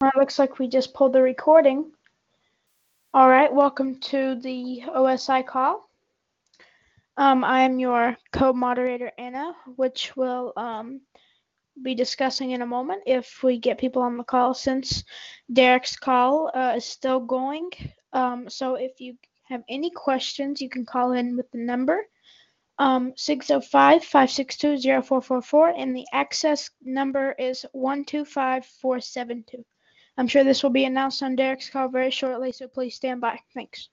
Well, it looks like we just pulled the recording. All right, welcome to the OSI call. Um, I am your co-moderator Anna, which will um, be discussing in a moment if we get people on the call. Since Derek's call uh, is still going, um, so if you have any questions, you can call in with the number um, 605-562-0444 and the access number is 125472. I'm sure this will be announced on Derek's call very shortly, so please stand by. Thanks.